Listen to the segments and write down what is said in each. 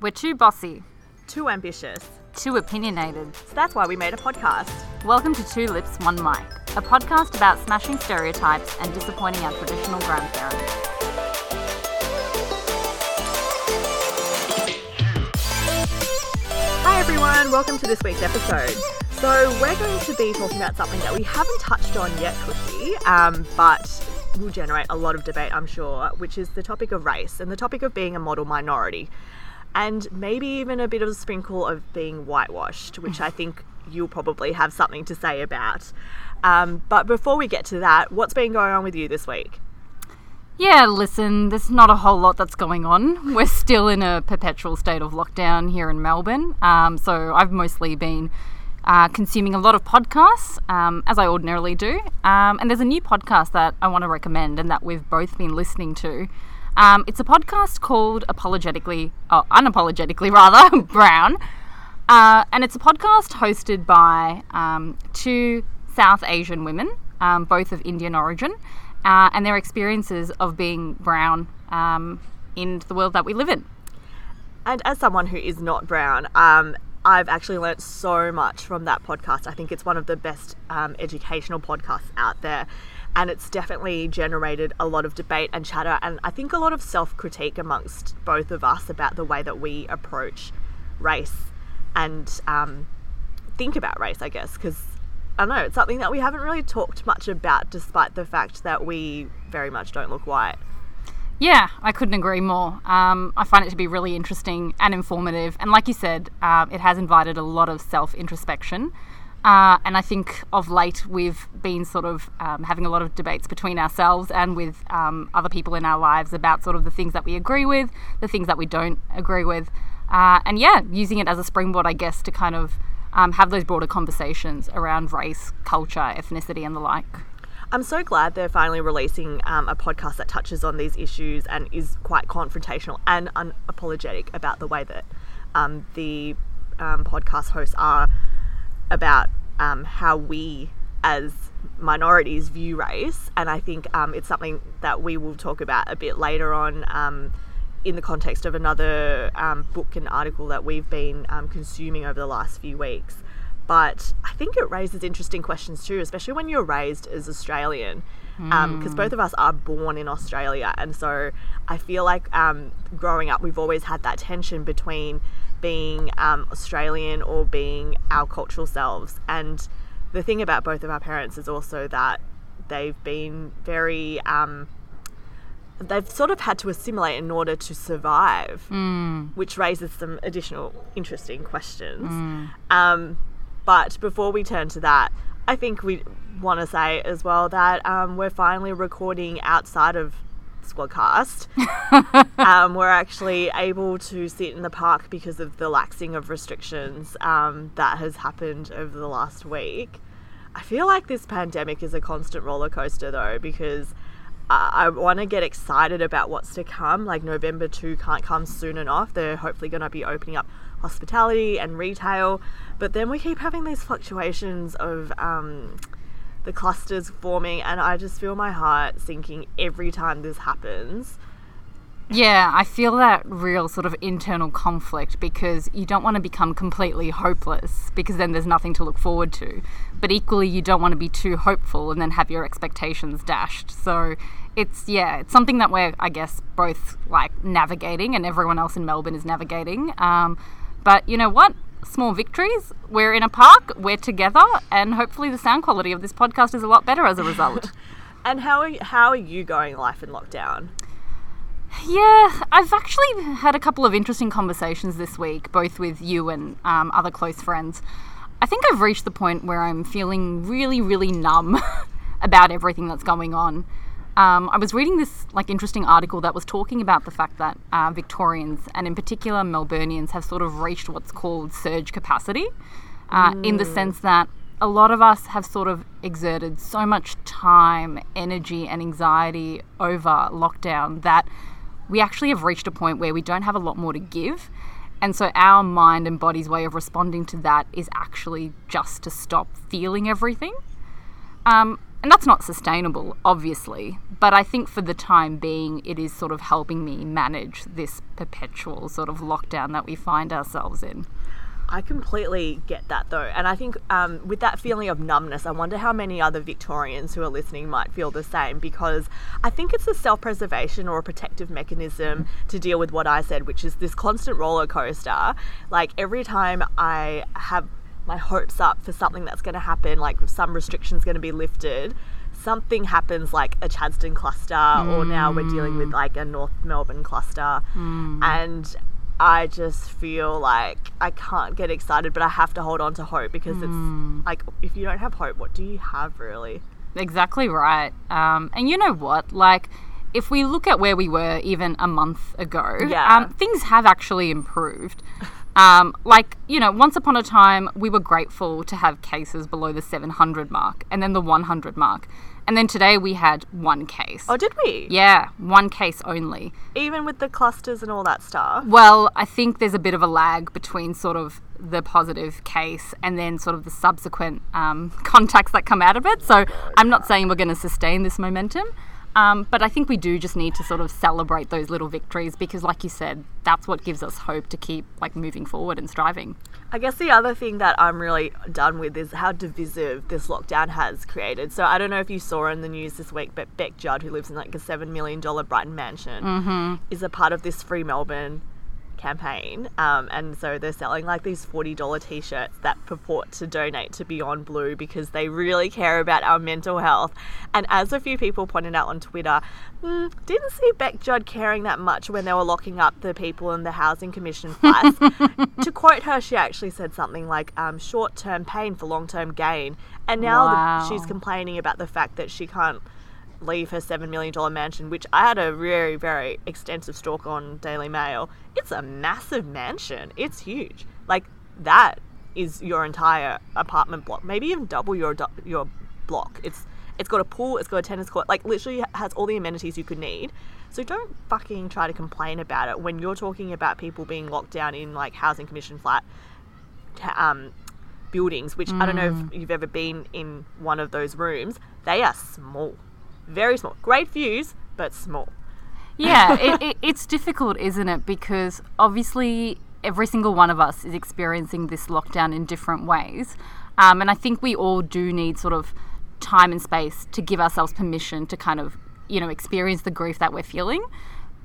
We're too bossy, Too ambitious. too opinionated. So that's why we made a podcast. Welcome to Two Lips, One Mic, a podcast about smashing stereotypes and disappointing our traditional grandparents. Hi everyone, welcome to this week's episode. So we're going to be talking about something that we haven't touched on yet, Cushy, um, but will generate a lot of debate, I'm sure, which is the topic of race and the topic of being a model minority. And maybe even a bit of a sprinkle of being whitewashed, which I think you'll probably have something to say about. Um, but before we get to that, what's been going on with you this week? Yeah, listen, there's not a whole lot that's going on. We're still in a perpetual state of lockdown here in Melbourne. Um, so I've mostly been uh, consuming a lot of podcasts, um, as I ordinarily do. Um, and there's a new podcast that I want to recommend and that we've both been listening to. Um, it's a podcast called Apologetically, oh, Unapologetically rather, Brown. Uh, and it's a podcast hosted by um, two South Asian women, um, both of Indian origin, uh, and their experiences of being brown um, in the world that we live in. And as someone who is not brown, um, I've actually learnt so much from that podcast. I think it's one of the best um, educational podcasts out there. And it's definitely generated a lot of debate and chatter, and I think a lot of self critique amongst both of us about the way that we approach race and um, think about race, I guess, because I don't know, it's something that we haven't really talked much about, despite the fact that we very much don't look white. Yeah, I couldn't agree more. Um, I find it to be really interesting and informative. And like you said, um, it has invited a lot of self introspection. Uh, and I think of late we've been sort of um, having a lot of debates between ourselves and with um, other people in our lives about sort of the things that we agree with, the things that we don't agree with. Uh, and yeah, using it as a springboard, I guess, to kind of um, have those broader conversations around race, culture, ethnicity, and the like. I'm so glad they're finally releasing um, a podcast that touches on these issues and is quite confrontational and unapologetic about the way that um, the um, podcast hosts are about um, how we as minorities view race. And I think um, it's something that we will talk about a bit later on um, in the context of another book and article that we've been consuming over the last few weeks but I think it raises interesting questions too, especially when you're raised as Australian, because both of us are born in Australia, and so I feel like um, growing up, we've always had that tension between being um, Australian or being our cultural selves. And the thing about both of our parents is also that they've been very. Um, they've sort of had to assimilate in order to survive, which raises some additional interesting questions. Um, but before we turn to that, I think we want to say as well that um, we're finally recording outside of Squadcast. um, we're actually able to sit in the park because of the laxing of restrictions um, that has happened over the last week. I feel like this pandemic is a constant roller coaster though, because I, I want to get excited about what's to come. Like November 2 can't come soon enough. They're hopefully going to be opening up hospitality and retail. But then we keep having these fluctuations of um, the clusters forming, and I just feel my heart sinking every time this happens. Yeah, I feel that real sort of internal conflict because you don't want to become completely hopeless because then there's nothing to look forward to. But equally, you don't want to be too hopeful and then have your expectations dashed. So it's, yeah, it's something that we're, I guess, both like navigating and everyone else in Melbourne is navigating. Um, but you know what? Small victories. We're in a park, we're together, and hopefully the sound quality of this podcast is a lot better as a result. And how are you, how are you going life in lockdown? Yeah, I've actually had a couple of interesting conversations this week, both with you and um, other close friends. I think I've reached the point where I'm feeling really, really numb about everything that's going on. Um, I was reading this like interesting article that was talking about the fact that uh, Victorians and in particular Melburnians have sort of reached what's called surge capacity, uh, in the sense that a lot of us have sort of exerted so much time, energy, and anxiety over lockdown that we actually have reached a point where we don't have a lot more to give. And so our mind and body's way of responding to that is actually just to stop feeling everything. Um, and that's not sustainable, obviously. But I think for the time being, it is sort of helping me manage this perpetual sort of lockdown that we find ourselves in. I completely get that though. And I think um, with that feeling of numbness, I wonder how many other Victorians who are listening might feel the same because I think it's a self preservation or a protective mechanism to deal with what I said, which is this constant roller coaster. Like every time I have my hopes up for something that's going to happen, like some restrictions going to be lifted, something happens like a Chadstone cluster, or now we're dealing with like a North Melbourne cluster. And I just feel like I can't get excited, but I have to hold on to hope because it's like if you don't have hope, what do you have really? Exactly right. Um, and you know what? Like, if we look at where we were even a month ago, Yeah. um, things have actually improved. Um, like, you know, once upon a time, we were grateful to have cases below the 700 mark and then the 100 mark. And then today we had one case. Oh, did we? Yeah, one case only. Even with the clusters and all that stuff. Well, I think there's a bit of a lag between sort of the positive case and then sort of the subsequent um, contacts that come out of it. So I'm not saying we're going to sustain this momentum, um, but I think we do just need to sort of celebrate those little victories because, like you said, that's what gives us hope to keep like moving forward and striving. I guess the other thing that I'm really done with is how divisive this lockdown has created. So I don't know if you saw in the news this week, but Bec Judd, who lives in like a seven million dollar Brighton mansion, is a part of this Free Melbourne campaign. Um, and so they're selling like these $40 t shirts that purport to donate to Beyond Blue because they really care about our mental health. And as a few people pointed out on Twitter, mm, didn't see Bec Judd caring that much when they were locking up the people in the Housing Commission flats. to quote her, she actually said something like um, short term pain for long term gain. And now Wow. the, she's complaining about the fact that she can't leave her seven million dollar mansion, which I had a very, very extensive stalk on Daily Mail. It's a massive mansion. It's huge. Like that is your entire apartment block, maybe even double your your block. It's it's got a pool, it's got a tennis court, like literally has all the amenities you could need. So don't fucking try to complain about it when you're talking about people being locked down in like housing commission flat um, buildings, which I don't know if you've ever been in one of those rooms. They are small, very small. Great views, but small. yeah, it, it, it's difficult, isn't it? Because obviously, every single one of us is experiencing this lockdown in different ways. Um, and I think we all do need sort of time and space to give ourselves permission to kind of, you know, experience the grief that we're feeling.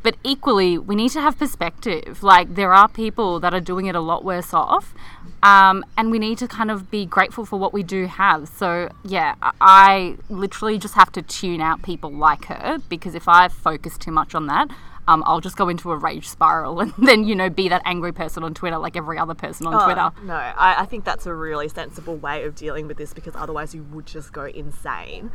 But equally, we need to have perspective. Like, there are people that are doing it a lot worse off. Um, and we need to kind of be grateful for what we do have. So, yeah, I- literally just have to tune out people like her because if I focus too much on that, um, I'll just go into a rage spiral and then, you know, be that angry person on Twitter like every other person on Oh, Twitter. No, I, I think that's a really sensible way of dealing with this because otherwise you would just go insane.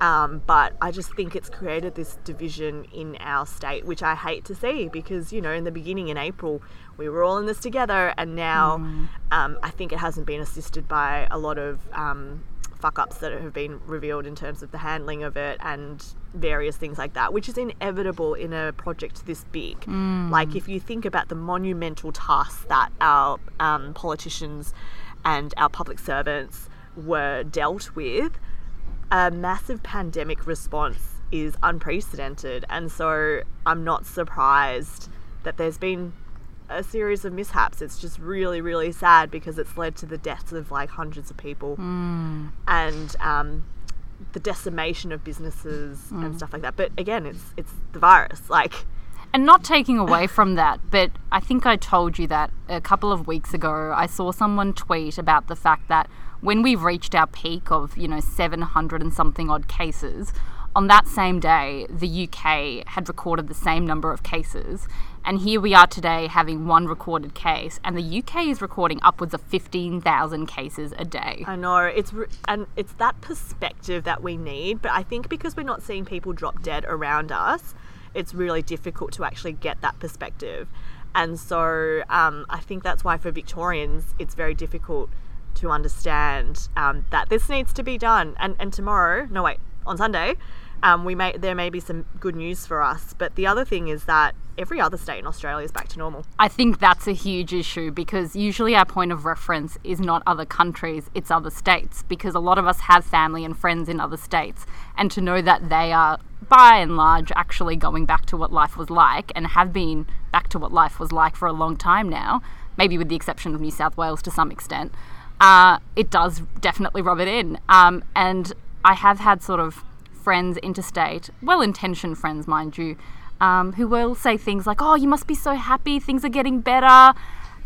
Um, but I just think it's created this division in our state, which I hate to see because, you know, in the beginning in April, we were all in this together, and now um, I think it hasn't been assisted by a lot of um, fuck ups that have been revealed in terms of the handling of it and various things like that, which is inevitable in a project this big. Like, if you think about the monumental tasks that our um, politicians and our public servants were dealt with, a massive pandemic response is unprecedented. And so I'm not surprised that there's been a series of mishaps. It's just really, really sad because it's led to the deaths of like hundreds of people and um, the decimation of businesses and stuff like that. But again, it's it's the virus. Like, And not taking away from that, but I think I told you that a couple of weeks ago. I saw someone tweet about the fact that when we reached our peak of, you know, 700 and something odd cases, on that same day, the UK had recorded the same number of cases. And here we are today having one recorded case, and the UK is recording upwards of 15,000 cases a day. I know it's re- and it's that perspective that we need. But I think because we're not seeing people drop dead around us, it's really difficult to actually get that perspective. And so um, I think that's why for Victorians, it's very difficult to understand um, that this needs to be done. And and tomorrow, no wait, on Sunday, um, we may there may be some good news for us. But the other thing is that every other state in Australia is back to normal. I think that's a huge issue because usually our point of reference is not other countries, it's other states because a lot of us have family and friends in other states. And to know that they are, by and large, actually going back to what life was like and have been back to what life was like for a long time now, maybe with the exception of New South Wales to some extent, uh, it does definitely rub it in. Um, and I have had sort of friends interstate, well intentioned friends, mind you, um, who will say things like, Oh, you must be so happy, things are getting better.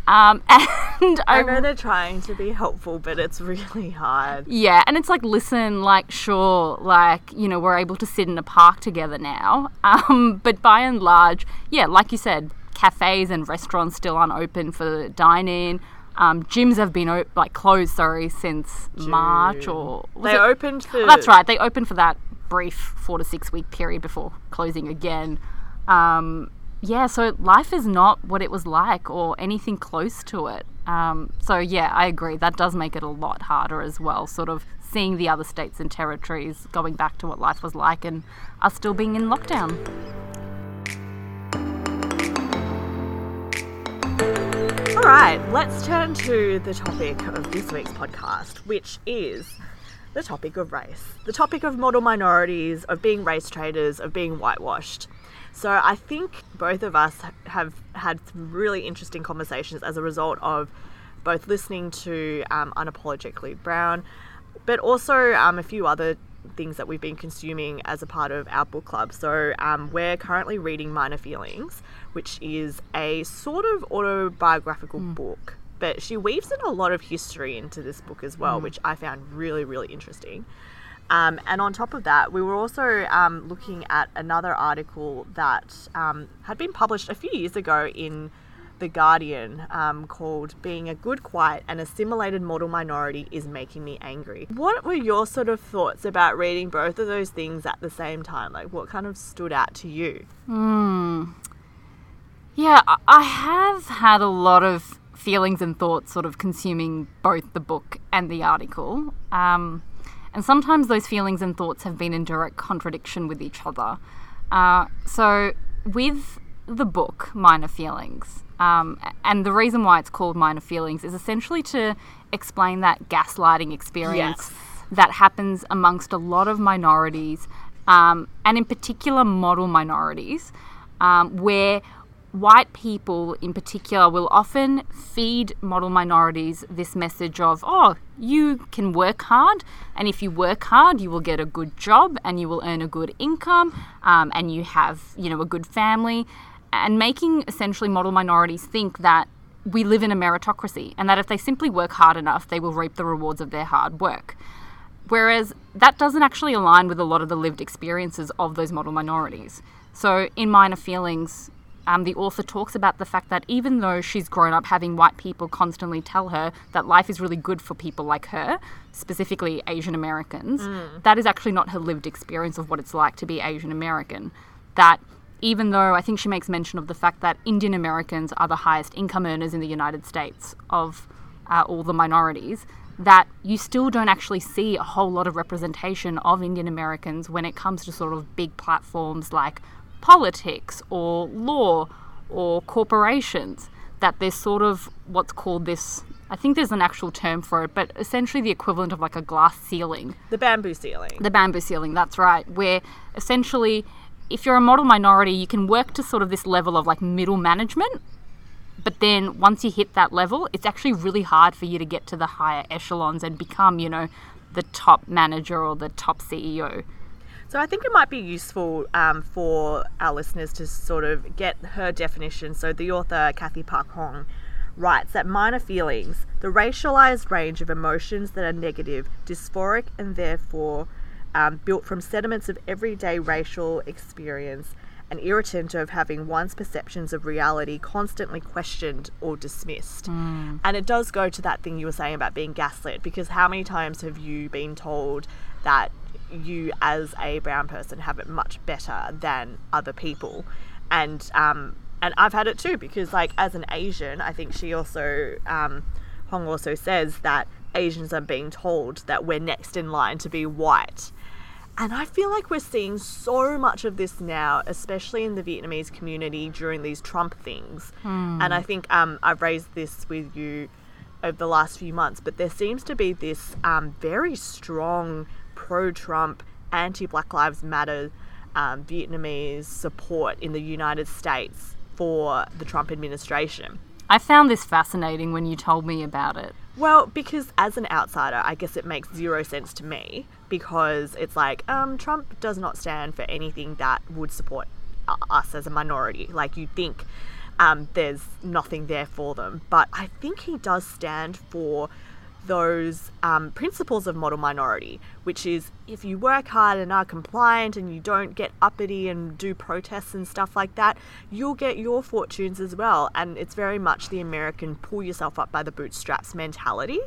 Um, and I know they're trying to be helpful, but it's really hard. Yeah, and it's like, listen, like, sure, like, you know, we're able to sit in a park together now. Um, but by and large, yeah, like you said, cafes and restaurants still aren't open for dine in. Um, gyms have been op- like closed, sorry, since March or They it- opened for Oh, that's right. They opened for that brief four to six week period before closing again. Um, yeah, so life is not what it was like or anything close to it. Um, so, yeah, I agree. That does make it a lot harder as well, sort of seeing the other states and territories going back to what life was like and us still being in lockdown. Right, let's turn to the topic of this week's podcast, which is the topic of race, the topic of model minorities, of being race traders, of being whitewashed. So I think both of us have had some really interesting conversations as a result of both listening to um, Unapologetically Brown, but also um, a few other things that we've been consuming as a part of our book club. So um, we're currently reading Minor Feelings, which is a sort of autobiographical book, but she weaves in a lot of history into this book as well, which I found really, really interesting. Um, and on top of that, we were also um, looking at another article that um, had been published a few years ago in The Guardian um, called Being a Good, Quiet, and Assimilated Model Minority is Making Me Angry. What were your sort of thoughts about reading both of those things at the same time? Like, what kind of stood out to you? Yeah, I- I have had a lot of feelings and thoughts sort of consuming both the book and the article. Um, and sometimes those feelings and thoughts have been in direct contradiction with each other. Uh, so, with the book, Minor Feelings, um, and the reason why it's called Minor Feelings is essentially to explain that gaslighting experience Yes. that happens amongst a lot of minorities, um, and in particular model minorities, um, where white people in particular will often feed model minorities this message of, oh, you can work hard, and if you work hard, you will get a good job and you will earn a good income, um, and you have, you know, a good family, and making essentially model minorities think that we live in a meritocracy and that if they simply work hard enough, they will reap the rewards of their hard work. Whereas that doesn't actually align with a lot of the lived experiences of those model minorities. So, in Minor Feelings, um, the author talks about the fact that even though she's grown up having white people constantly tell her that life is really good for people like her, specifically Asian Americans, that is actually not her lived experience of what it's like to be Asian American. That even though I think she makes mention of the fact that Indian Americans are the highest income earners in the United States of uh, all the minorities, that you still don't actually see a whole lot of representation of Indian Americans when it comes to sort of big platforms like politics or law or corporations. That there's sort of what's called this, I think there's an actual term for it, but essentially the equivalent of like a glass ceiling The bamboo ceiling. the bamboo ceiling, that's right, where essentially if you're a model minority, you can work to sort of this level of like middle management. But then once you hit that level, it's actually really hard for you to get to the higher echelons and become, you know, the top manager or the top CEO. So I think it might be useful um, for our listeners to sort of get her definition. So the author Cathy Park Hong writes that minor feelings, the racialized range of emotions that are negative, dysphoric, and therefore um, built from sediments of everyday racial experience, an irritant of having one's perceptions of reality constantly questioned or dismissed. And it does go to that thing you were saying about being gaslit, because how many times have you been told that you as a brown person have it much better than other people? And um and I've had it too because like as an Asian I think she also um Hong also says that Asians are being told that we're next in line to be white And I feel like we're seeing so much of this now, especially in the Vietnamese community during these Trump things. And I think um, I've raised this with you over the last few months, but there seems to be this um, very strong pro Trump, anti Black Lives Matter um, Vietnamese support in the United States for the Trump administration. I found this fascinating when you told me about it. Well, because as an outsider, I guess it makes zero sense to me because it's like um, Trump does not stand for anything that would support us as a minority. Like you think um, there's nothing there for them, but I think he does stand for those um, principles of model minority, which is if you work hard and are compliant and you don't get uppity and do protests and stuff like that, you'll get your fortunes as well. And it's very much the American pull yourself up by the bootstraps mentality.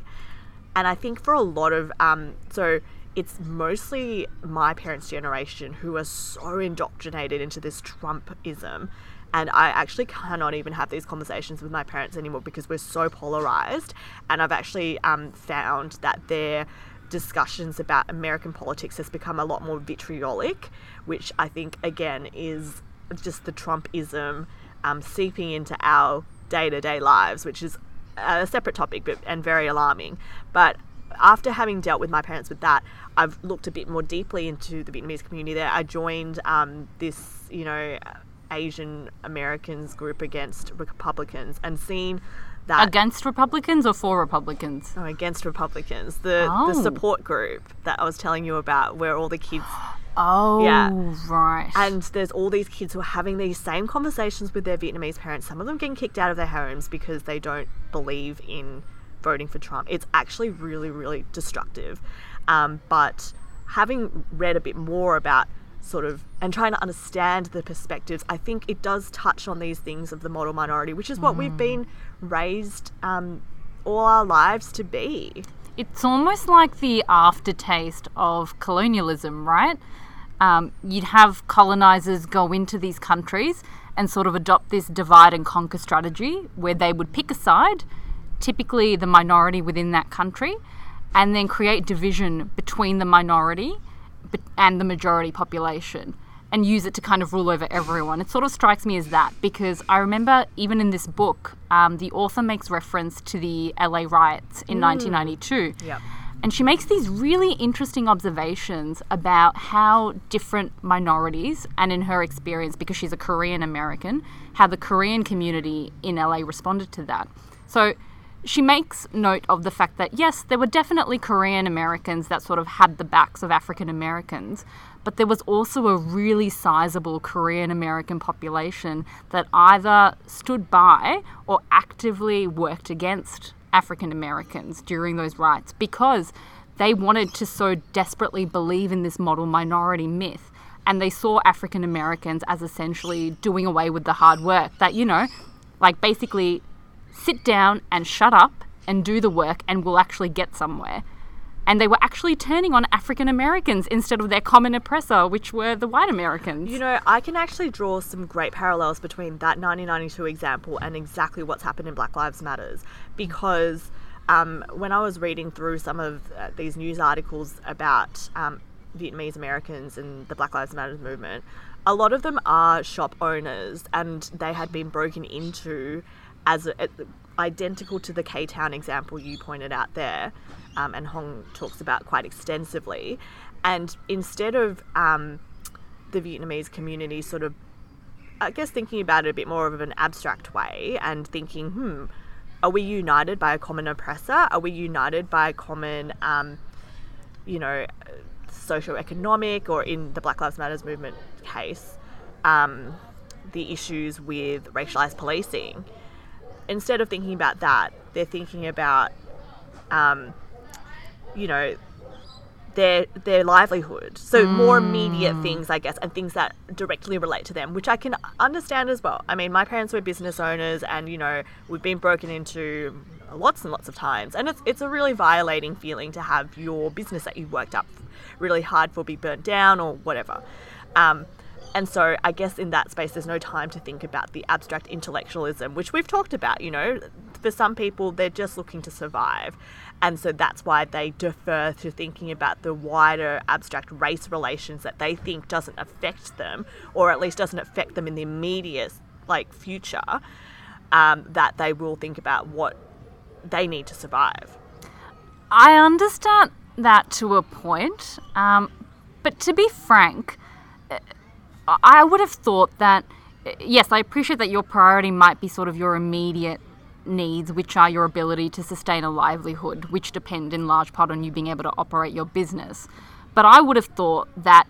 And I think for a lot of, um, so it's mostly my parents' generation who are so indoctrinated into this Trumpism. And I actually cannot even have these conversations with my parents anymore because we're so polarized. And I've actually um, found that their discussions about American politics has become a lot more vitriolic, which I think, again, is just the Trumpism um, seeping into our day to day lives, which is a separate topic but, and very alarming. But after having dealt with my parents with that, I've looked a bit more deeply into the Vietnamese community there. I joined um, this, you know, Asian Americans group against Republicans and seen that Against Republicans or for Republicans? no, against Republicans, the Oh. the support group that I was telling you about, where all the kids Oh, Yeah. right. and there's all these kids who are having these same conversations with their Vietnamese parents. Some of them getting kicked out of their homes because they don't believe in voting for Trump. It's actually really, really destructive. Um, but having read a bit more about sort of and trying to understand the perspectives, I think it does touch on these things of the model minority, which is what we've been raised um, all our lives to be. It's almost like the aftertaste of colonialism, right? Um, you'd have colonizers go into these countries and sort of adopt this divide and conquer strategy where they would pick a side, typically the minority within that country, and then create division between the minority and the majority population and use it to kind of rule over everyone. It sort of strikes me as that because I remember even in this book, um, the author makes reference to the LA riots in 1992. Yep. And she makes these really interesting observations about how different minorities, and in her experience, because she's a Korean American, how the Korean community in LA responded to that. So she makes note of the fact that, yes, there were definitely Korean Americans that sort of had the backs of African Americans, but there was also a really sizable Korean American population that either stood by or actively worked against African Americans during those riots because they wanted to so desperately believe in this model minority myth. And they saw African Americans as essentially doing away with the hard work that, you know, like basically sit down and shut up and do the work and we'll actually get somewhere. And they were actually turning on African Americans instead of their common oppressor, which were the white Americans. You know, I can actually draw some great parallels between that 1992 example and exactly what's happened in Black Lives Matters because um, when I was reading through some of uh, these news articles about um, Vietnamese Americans and the Black Lives Matter movement, a lot of them are shop owners and they had been broken into as a, a- identical to the K Town example you pointed out there, um, and Hong talks about quite extensively. And instead of um, the Vietnamese community sort of, I guess, thinking about it a bit more of an abstract way and thinking, hmm, are we united by a common oppressor? Are we united by a common, um, you know, socio-economic or in the Black Lives Matters movement case, um, the issues with racialized policing? Instead of thinking about that, they're thinking about, um, you know, their their livelihood. So more immediate things, I guess, and things that directly relate to them, which I can understand as well. I mean, my parents were business owners, and you know, we've been broken into lots and lots of times, and it's it's a really violating feeling to have your business that you worked up really hard for be burnt down or whatever. Um, and so I guess in that space, there's no time to think about the abstract intellectualism, which we've talked about. You know, for some people, they're just looking to survive. And so that's why they defer to thinking about the wider abstract race relations that they think doesn't affect them, or at least doesn't affect them in the immediate like future. Um, that they will think about what they need to survive. I understand that to a point, um, but to be frank, I would have thought that uh, yes, I appreciate that your priority might be sort of your immediate needs, which are your ability to sustain a livelihood, which depend in large part on you being able to operate your business. But I would have thought that,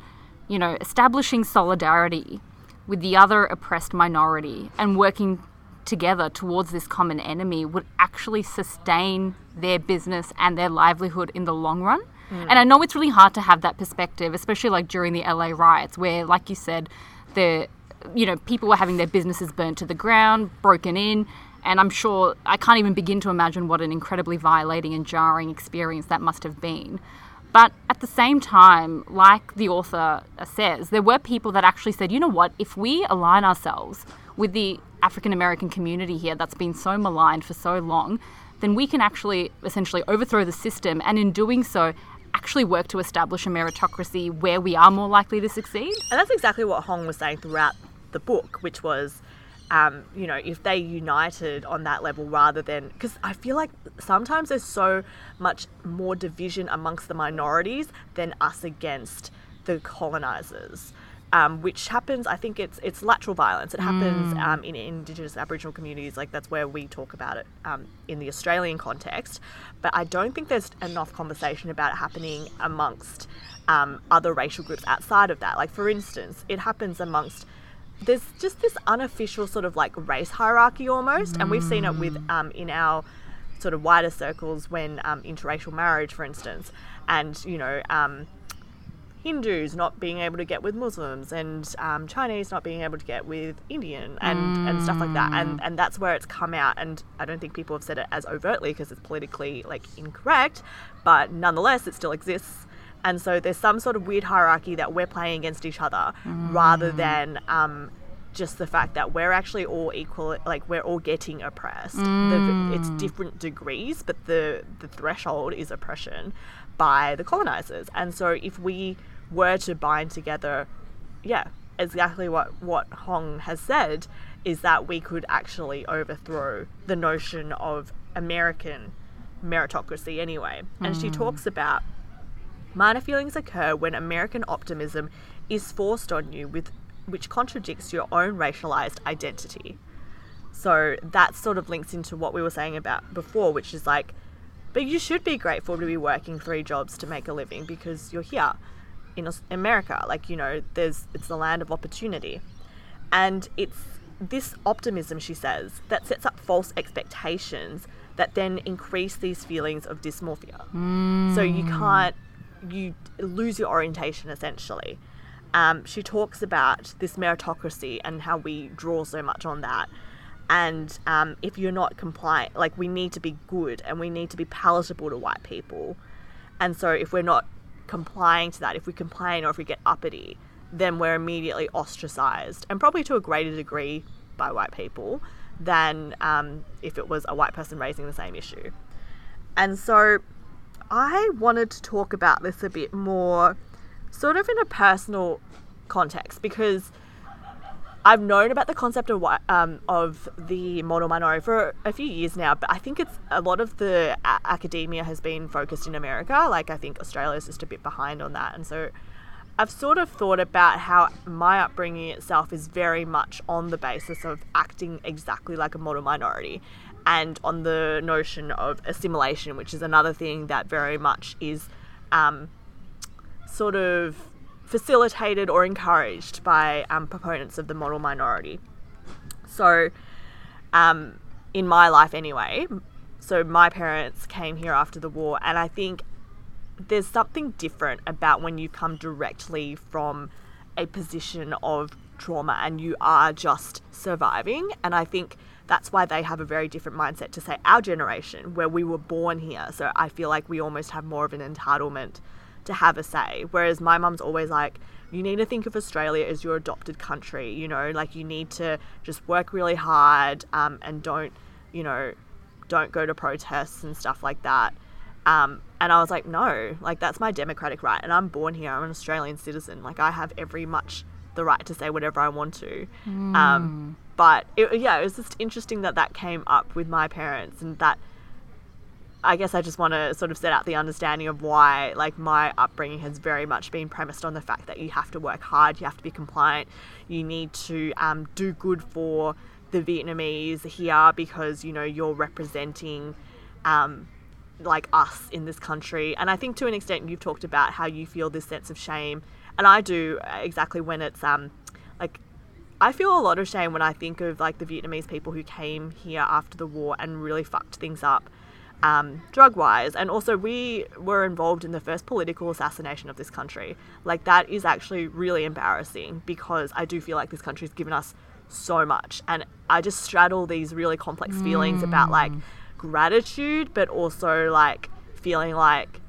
you know, establishing solidarity with the other oppressed minority and working together towards this common enemy would actually sustain their business and their livelihood in the long run. Mm. And I know it's really hard to have that perspective, especially like during the LA riots, where, like you said, the you know people were having their businesses burnt to the ground, broken in, and I'm sure I can't even begin to imagine what an incredibly violating and jarring experience that must have been. But at the same time, like the author says, there were people that actually said, you know what, if we align ourselves with the African American community here that's been so maligned for so long, then we can actually essentially overthrow the system and in doing so actually work to establish a meritocracy where we are more likely to succeed. And that's exactly what Hong was saying throughout the book, which was um, you know, if they united on that level rather than because I feel like sometimes there's so much more division amongst the minorities than us against the colonizers. Um, which happens, I think it's it's lateral violence. It happens mm. um, in Indigenous Aboriginal communities, like that's where we talk about it um, in the Australian context. But I don't think there's enough conversation about it happening amongst um, other racial groups outside of that. Like for instance, it happens amongst there's just this unofficial sort of like race hierarchy almost, and we've seen it with mm. um, in our sort of wider circles when um, interracial marriage, for instance, and you know. Hindus not being able to get with Muslims and um, Chinese not being able to get with Indian and, mm. and stuff like that. And, mm. and that's where it's come out. And I don't think people have said it as overtly because it's politically like incorrect, but nonetheless, it still exists and so there's some sort of weird hierarchy that we're playing against each other mm. rather than um, just the fact that we're actually all equal like we're all getting oppressed mm. the, it's different degrees but the the threshold is oppression by the colonizers and so if we were to bind together yeah exactly what what hong has said is that we could actually overthrow the notion of american meritocracy anyway and mm. she talks about Minor feelings occur when American optimism is forced on you with which contradicts your own racialized identity. So that sort of links into what we were saying about before, which is like, but you should be grateful to be working three jobs to make a living because you're here in America. Like, you know, there's it's the land of opportunity. And it's this optimism, she says, that sets up false expectations that then increase these feelings of dysmorphia. Mm. So you can't you lose your orientation essentially. Um, she talks about this meritocracy and how we draw so much on that. And um, if you're not compliant, like we need to be good and we need to be palatable to white people. And so if we're not complying to that, if we complain or if we get uppity, then we're immediately ostracized and probably to a greater degree by white people than um, if it was a white person raising the same issue. And so I wanted to talk about this a bit more, sort of in a personal context, because I've known about the concept of um, of the model minority for a few years now, but I think it's a lot of the a- academia has been focused in America. Like I think Australia is just a bit behind on that, and so I've sort of thought about how my upbringing itself is very much on the basis of acting exactly like a model minority and on the notion of assimilation, which is another thing that very much is um, sort of facilitated or encouraged by um, proponents of the model minority. So, um, in my life anyway, so my parents came here after the war, and I think there's something different about when you come directly from a position of trauma and you are just surviving. And I think that's why they have a very different mindset to say our generation where we were born here so i feel like we almost have more of an entitlement to have a say whereas my mum's always like you need to think of australia as your adopted country you know like you need to just work really hard um, and don't you know don't go to protests and stuff like that. Um, and I was like, no, like that's my democratic right, and I'm born here. I'm an Australian citizen. Like I have every much the right to say whatever I want to. Um, but it, yeah, it was just interesting that that came up with my parents, and that I guess I just want to sort of set out the understanding of why, like, my upbringing has very much been premised on the fact that you have to work hard, you have to be compliant, you need to um, do good for the Vietnamese here because you know you're representing. Um, like us in this country. And I think to an extent you've talked about how you feel this sense of shame. And I do uh, exactly when it's um like I feel a lot of shame when I think of like the Vietnamese people who came here after the war and really fucked things up. Um, drug wise, and also we were involved in the first political assassination of this country. Like, that is actually really embarrassing because I do feel like this country's given us so much, and I just straddle these really complex feelings about like gratitude, but also like feeling like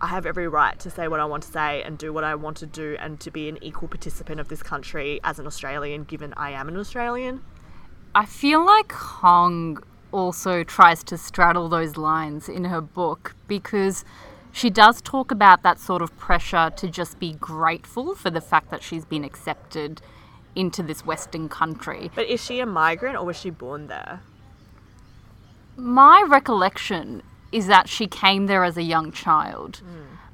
I have every right to say what I want to say and do what I want to do and to be an equal participant of this country as an Australian, given I am an Australian. I feel like Hong also tries to straddle those lines in her book because she does talk about that sort of pressure to just be grateful for the fact that she's been accepted into this Western country. But is she a migrant or was she born there? My recollection is that she came there as a young child.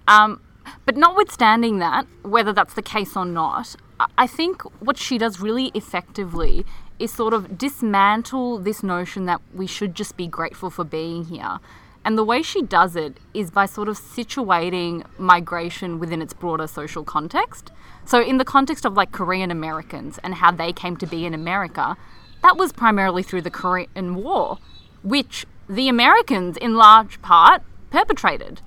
Um, but notwithstanding that, whether that's the case or not, I- I think what she does really effectively is sort of dismantle this notion that we should just be grateful for being here. And the way she does it is by sort of situating migration within its broader social context. So, in the context of like Korean Americans and how they came to be in America, that was primarily through the Korean War, which the Americans, in large part, perpetrated.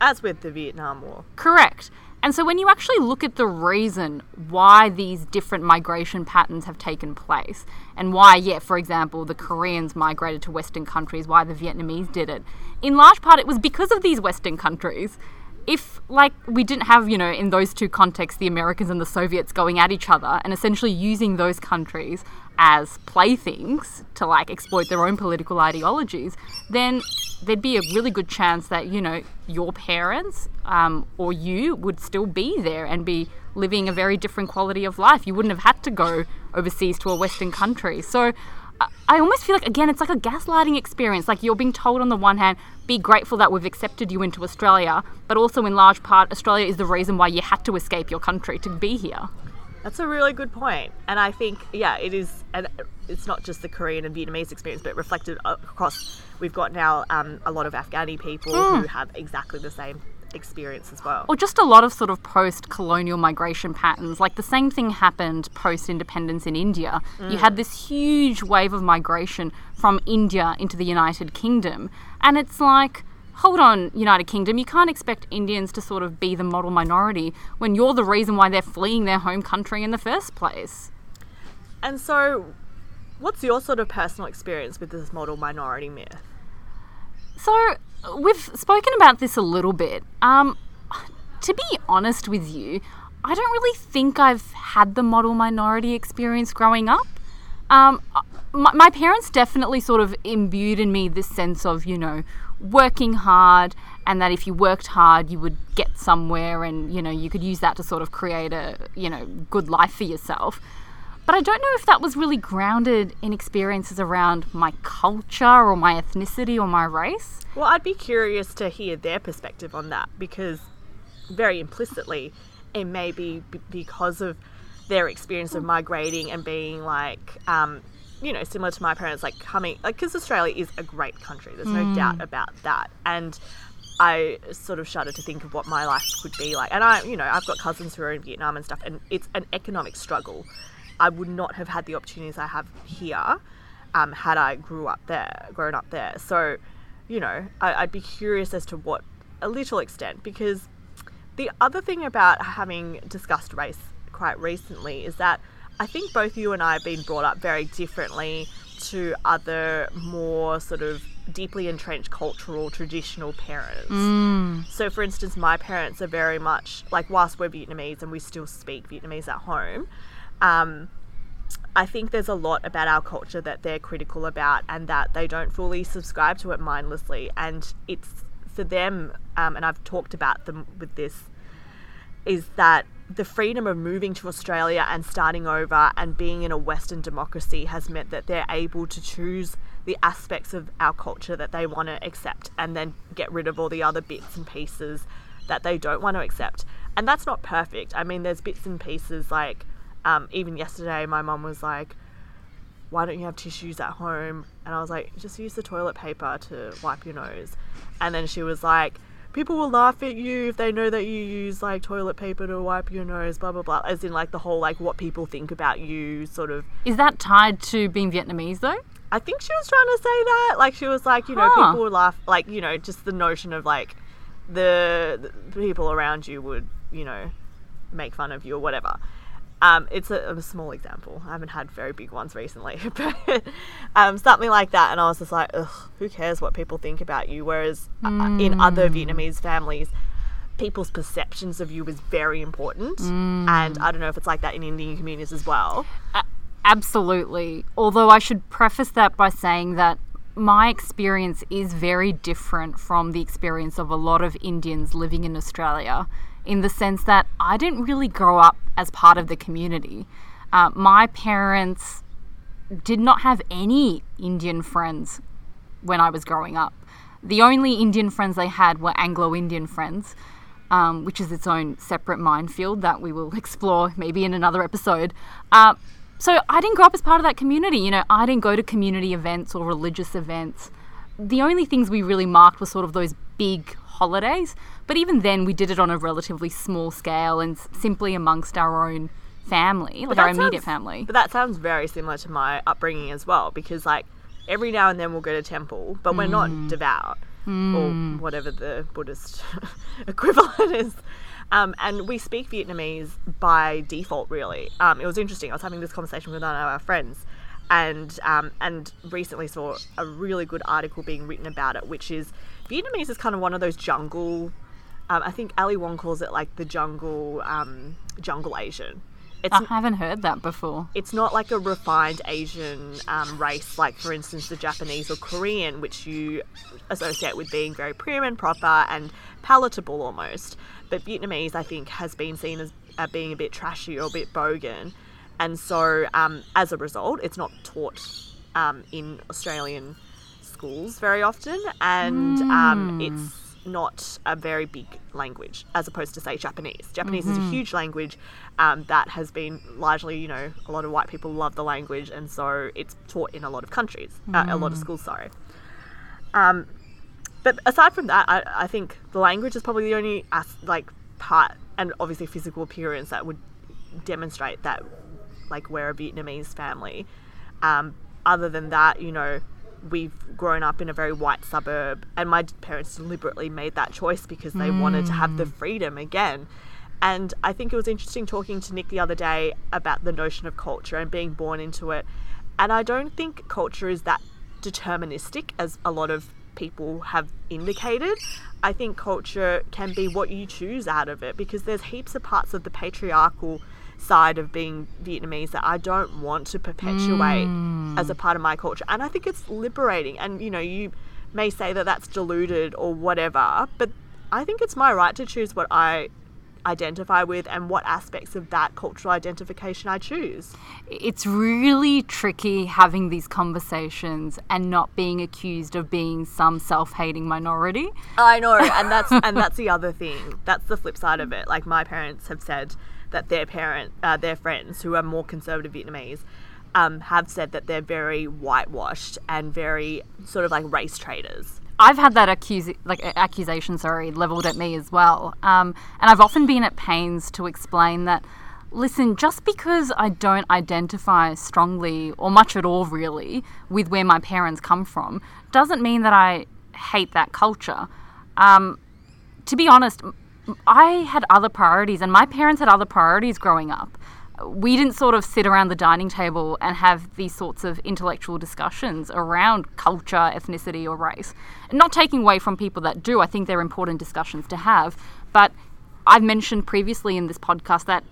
As with the Vietnam War. Correct. And so when you actually look at the reason why these different migration patterns have taken place, and why, yeah, for example, the Koreans migrated to Western countries, why the Vietnamese did it, in large part it was because of these Western countries. If, like, we didn't have, you know, in those two contexts, the Americans and the Soviets going at each other and essentially using those countries as playthings to, like, exploit their own political ideologies, then there'd be a really good chance that, you know, your parents um, or you would still be there and be living a very different quality of life. You wouldn't have had to go overseas to a Western country. So I- almost feel like, again, it's like a gaslighting experience. Like you're being told on the one hand, be grateful that we've accepted you into Australia, but also in large part, Australia is the reason why you had to escape your country to be here. That's a really good point. And I think, yeah, it is, and it's not just the Korean and Vietnamese experience, but reflected across. We've got now um, a lot of Afghani people who have exactly the same experience as well. or just a lot of sort of post colonial migration patterns. Like the same thing happened post independence in India. You had this huge wave of migration from India into the United Kingdom. And it's like, hold on, United Kingdom, you can't expect Indians to sort of be the model minority when you're the reason why they're fleeing their home country in the first place. And so, what's your sort of personal experience with this model minority myth? So we've spoken about this a little bit. Um, to be honest with you, I don't really think I've had the model minority experience growing up. Um, my, my parents definitely sort of imbued in me this sense of, you know, working hard and that if you worked hard, you would get somewhere and, you know, you could use that to sort of create a, you know, good life for yourself. But I don't know if that was really grounded in experiences around my culture or my ethnicity or my race. Well, I'd be curious to hear their perspective on that because, very implicitly, it may be because of their experience of migrating and being like, um, you know, similar to my parents, like coming, like, because Australia is a great country. There's no doubt about that. And I sort of shudder to think of what my life could be like. And I, you know, I've got cousins who are in Vietnam and stuff, and it's an economic struggle. I would not have had the opportunities I have here um, had I grew up there, grown up there. So, you know, I, I'd be curious as to what a little extent because the other thing about having discussed race quite recently is that I think both you and I have been brought up very differently to other more sort of deeply entrenched cultural traditional parents. So, for instance, my parents are very much like, whilst we're Vietnamese and we still speak Vietnamese at home, um, I think there's a lot about our culture that they're critical about and that they don't fully subscribe to it mindlessly. And it's for them, um, and I've talked about them with this, is that the freedom of moving to Australia and starting over and being in a Western democracy has meant that they're able to choose the aspects of our culture that they want to accept and then get rid of all the other bits and pieces that they don't want to accept. And that's not perfect. I mean, there's bits and pieces like, um, even yesterday, my mum was like, why don't you have tissues at home? And I was like, just use the toilet paper to wipe your nose. And then she was like, people will laugh at you if they know that you use like toilet paper to wipe your nose, blah, blah, blah. As in, like, the whole, like, what people think about you sort of. Is that tied to being Vietnamese though? I think she was trying to say that. Like, she was like, you know, Huh. people would laugh, like, you know, just the notion of like the, the people around you would, you know, make fun of you or whatever. Um, it's a, a small example. I haven't had very big ones recently, but um, something like that. And I was just like, ugh, who cares what people think about you? Whereas uh, in other Vietnamese families, people's perceptions of you is very important. And I don't know if it's like that in Indian communities as well. Absolutely. Although I should preface that by saying that my experience is very different from the experience of a lot of Indians living in Australia in the sense that I didn't really grow up as part of the community. Uh, my parents did not have any Indian friends when I was growing up. The only Indian friends they had were Anglo Indian friends, um, which is its own separate minefield that we will explore maybe in another episode. Uh, so I didn't grow up as part of that community. You know, I didn't go to community events or religious events. The only things we really marked were sort of those big holidays. But even then, we did it on a relatively small scale and simply amongst our own family, like our immediate sounds- family. But that sounds very similar to my upbringing as well, because like every now and then we'll go to temple, but we're not devout or whatever the Buddhist equivalent is. Um, and we speak Vietnamese by default, really. Um, it was interesting. I was having this conversation with one of our friends, and um, and recently saw a really good article being written about it, which is Vietnamese is kind of one of those jungle. Um, I think Ali Wong calls it like the jungle, um, jungle Asian. It's I haven't heard that before. it's not like a refined Asian um, race, like for instance the Japanese or Korean, which you associate with being very prim and proper and palatable almost. But Vietnamese, I think, has been seen as uh, being a bit trashy or a bit bogan, and so um, as a result, it's not taught um, in Australian schools very often, and um, it's not a very big language as opposed to say Japanese. Japanese is a huge language um, that has been largely, you know, a lot of white people love the language, and so it's taught in a lot of countries, uh, a lot of schools. Sorry. Um, but aside from that, I, I think the language is probably the only as, like part, and obviously physical appearance that would demonstrate that like we're a Vietnamese family. Um, other than that, you know, we've grown up in a very white suburb, and my parents deliberately made that choice because they wanted to have the mm. freedom again. And I think it was interesting talking to Nick the other day about the notion of culture and being born into it. And I don't think culture is that deterministic as a lot of people have indicated. I think culture can be what you choose out of it because there's heaps of parts of the patriarchal side of being Vietnamese that I don't want to perpetuate mm. as a part of my culture. And I think it's liberating. And, you know, you may say that that's diluted or whatever, but I think it's my right to choose what I identify with and what aspects of that cultural identification I choose. It's really tricky having these conversations and not being accused of being some self-hating minority. I know, and that's and that's the other thing. That's the flip side of it. Like my parents have said that their parent, uh, their friends who are more conservative Vietnamese, um, have said that they're very whitewashed and very sort of like race traders. I've had that accuse- like accusation, sorry, leveled at me as well. Um, and I've often been at pains to explain that, listen, just because I don't identify strongly or much at all really with where my parents come from, doesn't mean that I hate that culture. Um, to be honest, I had other priorities, and my parents had other priorities growing up. We didn't sort of sit around the dining table and have these sorts of intellectual discussions around culture, ethnicity, or race. Not taking away from people that do, I think they're important discussions to have. But I've mentioned previously in this podcast that,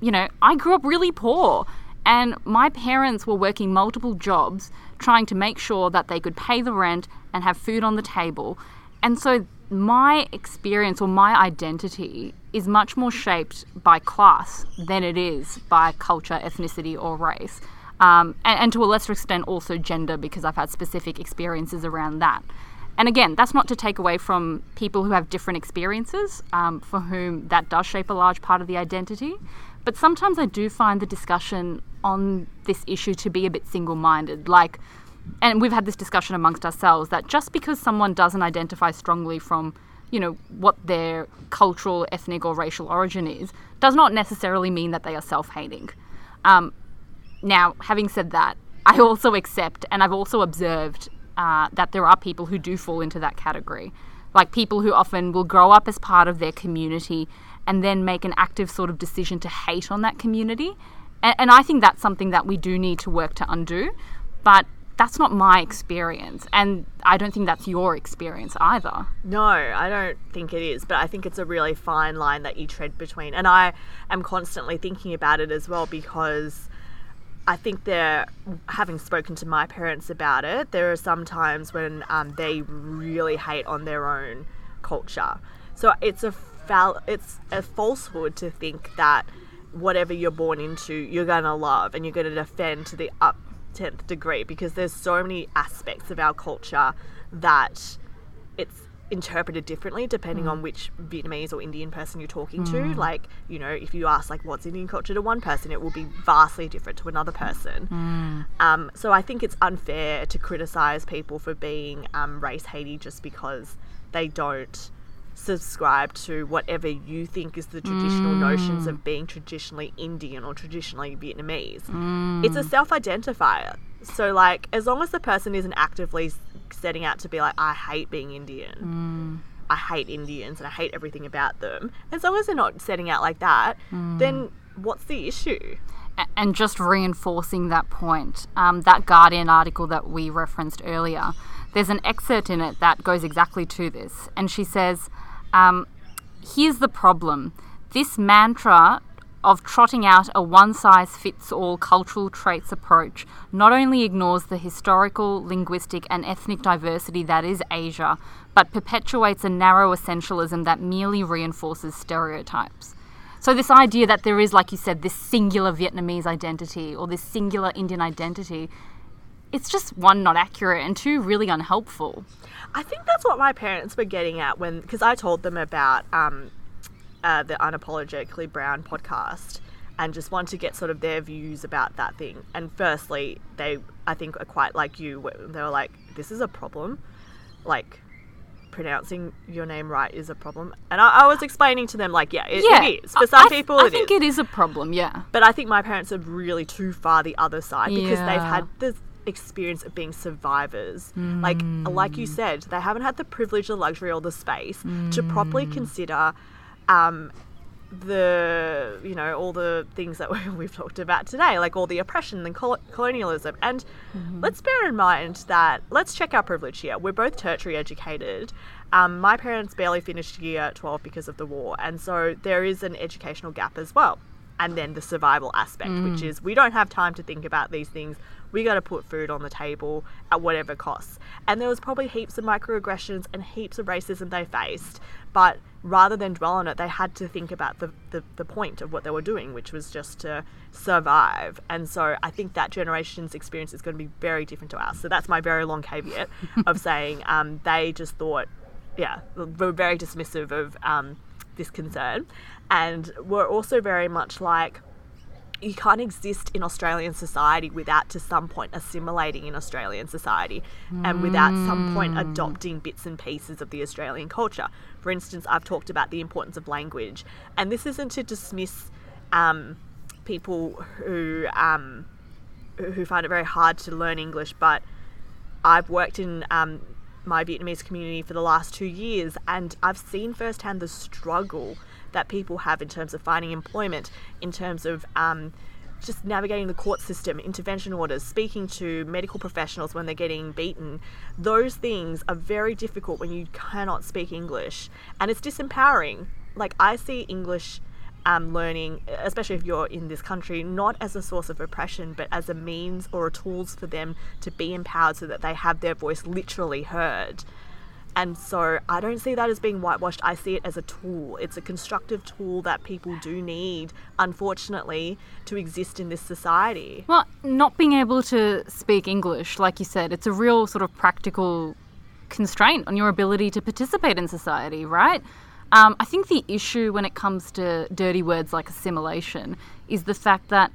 you know, I grew up really poor. And my parents were working multiple jobs trying to make sure that they could pay the rent and have food on the table. And so my experience or my identity is much more shaped by class than it is by culture, ethnicity, or race. Um, and, and to a lesser extent, also gender, because I've had specific experiences around that. And again, that's not to take away from people who have different experiences, um, for whom that does shape a large part of the identity. But sometimes I do find the discussion on this issue to be a bit single minded. Like, and we've had this discussion amongst ourselves that just because someone doesn't identify strongly from you know what their cultural ethnic or racial origin is does not necessarily mean that they are self-hating. Um, now having said that i also accept and i've also observed uh, that there are people who do fall into that category. Like people who often will grow up as part of their community and then make an active sort of decision to hate on that community. And, and i think that's something that we do need to work to undo but that's not my experience and i don't think that's your experience either No, I don't think it is, but I think it's a really fine line that you tread between. And I am constantly thinking about it as well because I think they're, having spoken to my parents about it, there are some times when um, they really hate on their own culture. So it's a fal- it's a falsehood to think that whatever you're born into, you're going to love and you're going to defend to the up 10th degree because there's so many aspects of our culture that it's interpreted differently depending on which Vietnamese or Indian person you're talking to. Like, you know, if you ask like what's Indian culture to one person, it will be vastly different to another person. Um, so I think it's unfair to criticize people for being um, race hating just because they don't subscribe to whatever you think is the traditional mm. notions of being traditionally Indian or traditionally Vietnamese. Mm. It's a self identifier. So, like, as long as the person isn't actively setting out to be like, I hate being Indian, mm. I hate Indians, and I hate everything about them, as long as they're not setting out like that, then what's the issue? And just reinforcing that point, um, that Guardian article that we referenced earlier, there's an excerpt in it that goes exactly to this. And she says, um, Here's the problem this mantra of trotting out a one size fits all cultural traits approach not only ignores the historical, linguistic, and ethnic diversity that is Asia, but perpetuates a narrow essentialism that merely reinforces stereotypes. So, this idea that there is, like you said, this singular Vietnamese identity or this singular Indian identity, it's just one, not accurate, and two, really unhelpful. I think that's what my parents were getting at when, because I told them about um, uh, the Unapologetically Brown podcast and just wanted to get sort of their views about that thing. And firstly, they, I think, are quite like you. They were like, this is a problem. Like, pronouncing your name right is a problem. And I, I was explaining to them, like, yeah, it, Yeah, it is. For some I, people, I it think is. it is a problem. Yeah, But I think my parents are really too far the other side because they've had the experience of being survivors. Like like you said, they haven't had the privilege, the luxury, or the space to properly consider um, the you know all the things that we- we've talked about today, like all the oppression and col- colonialism. And let's bear in mind that let's check our privilege here. We're both tertiary educated. Um, my parents barely finished year 12 because of the war, and so there is an educational gap as well. And then the survival aspect, which is we don't have time to think about these things. We got to put food on the table at whatever cost. And there was probably heaps of microaggressions and heaps of racism they faced, but rather than dwell on it, they had to think about the, the, the point of what they were doing, which was just to survive. And so I think that generation's experience is going to be very different to ours. So that's my very long caveat of saying um, they just thought, yeah, were very dismissive of um, this concern. And were also very much like, you can't exist in Australian society without to some point assimilating in Australian society and without some point adopting bits and pieces of the Australian culture. For instance, I've talked about the importance of language, and this isn't to dismiss um, people who um, who who find it very hard to learn English, but I've worked in um, my Vietnamese community for the last two years, and I've seen firsthand the struggle that people have in terms of finding employment, in terms of um, just navigating the court system, intervention orders, speaking to medical professionals when they're getting beaten. Those things are very difficult when you cannot speak English, and it's disempowering. Like, I see English um, learning, especially if you're in this country, not as a source of oppression, but as a means or a tools for them to be empowered so that they have their voice literally heard. And so I don't see that as being whitewashed. I see it as a tool. It's a constructive tool that people do need, unfortunately, to exist in this society. Well, not being able to speak English, like you said, it's a real sort of practical constraint on your ability to participate in society, right? Um, I think the issue when it comes to dirty words like assimilation is the fact that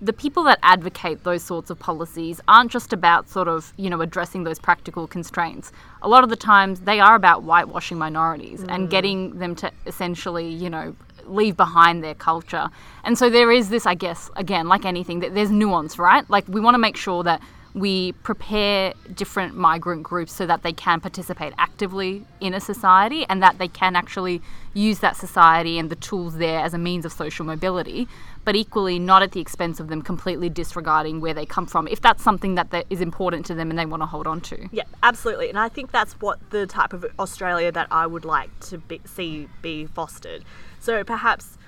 the people that advocate those sorts of policies aren't just about sort of, you know, addressing those practical constraints. A lot of the times they are about whitewashing minorities mm. and getting them to essentially, you know, leave behind their culture. And so there is this, I guess, again, like anything, that there's nuance, right? Like we want to make sure that we prepare different migrant groups so that they can participate actively in a society and that they can actually use that society and the tools there as a means of social mobility, but equally not at the expense of them completely disregarding where they come from, if that's something that, is important to them and they want to hold on to. Yeah, absolutely. And I think that's what the type of Australia that I would like to be, see be fostered. So perhaps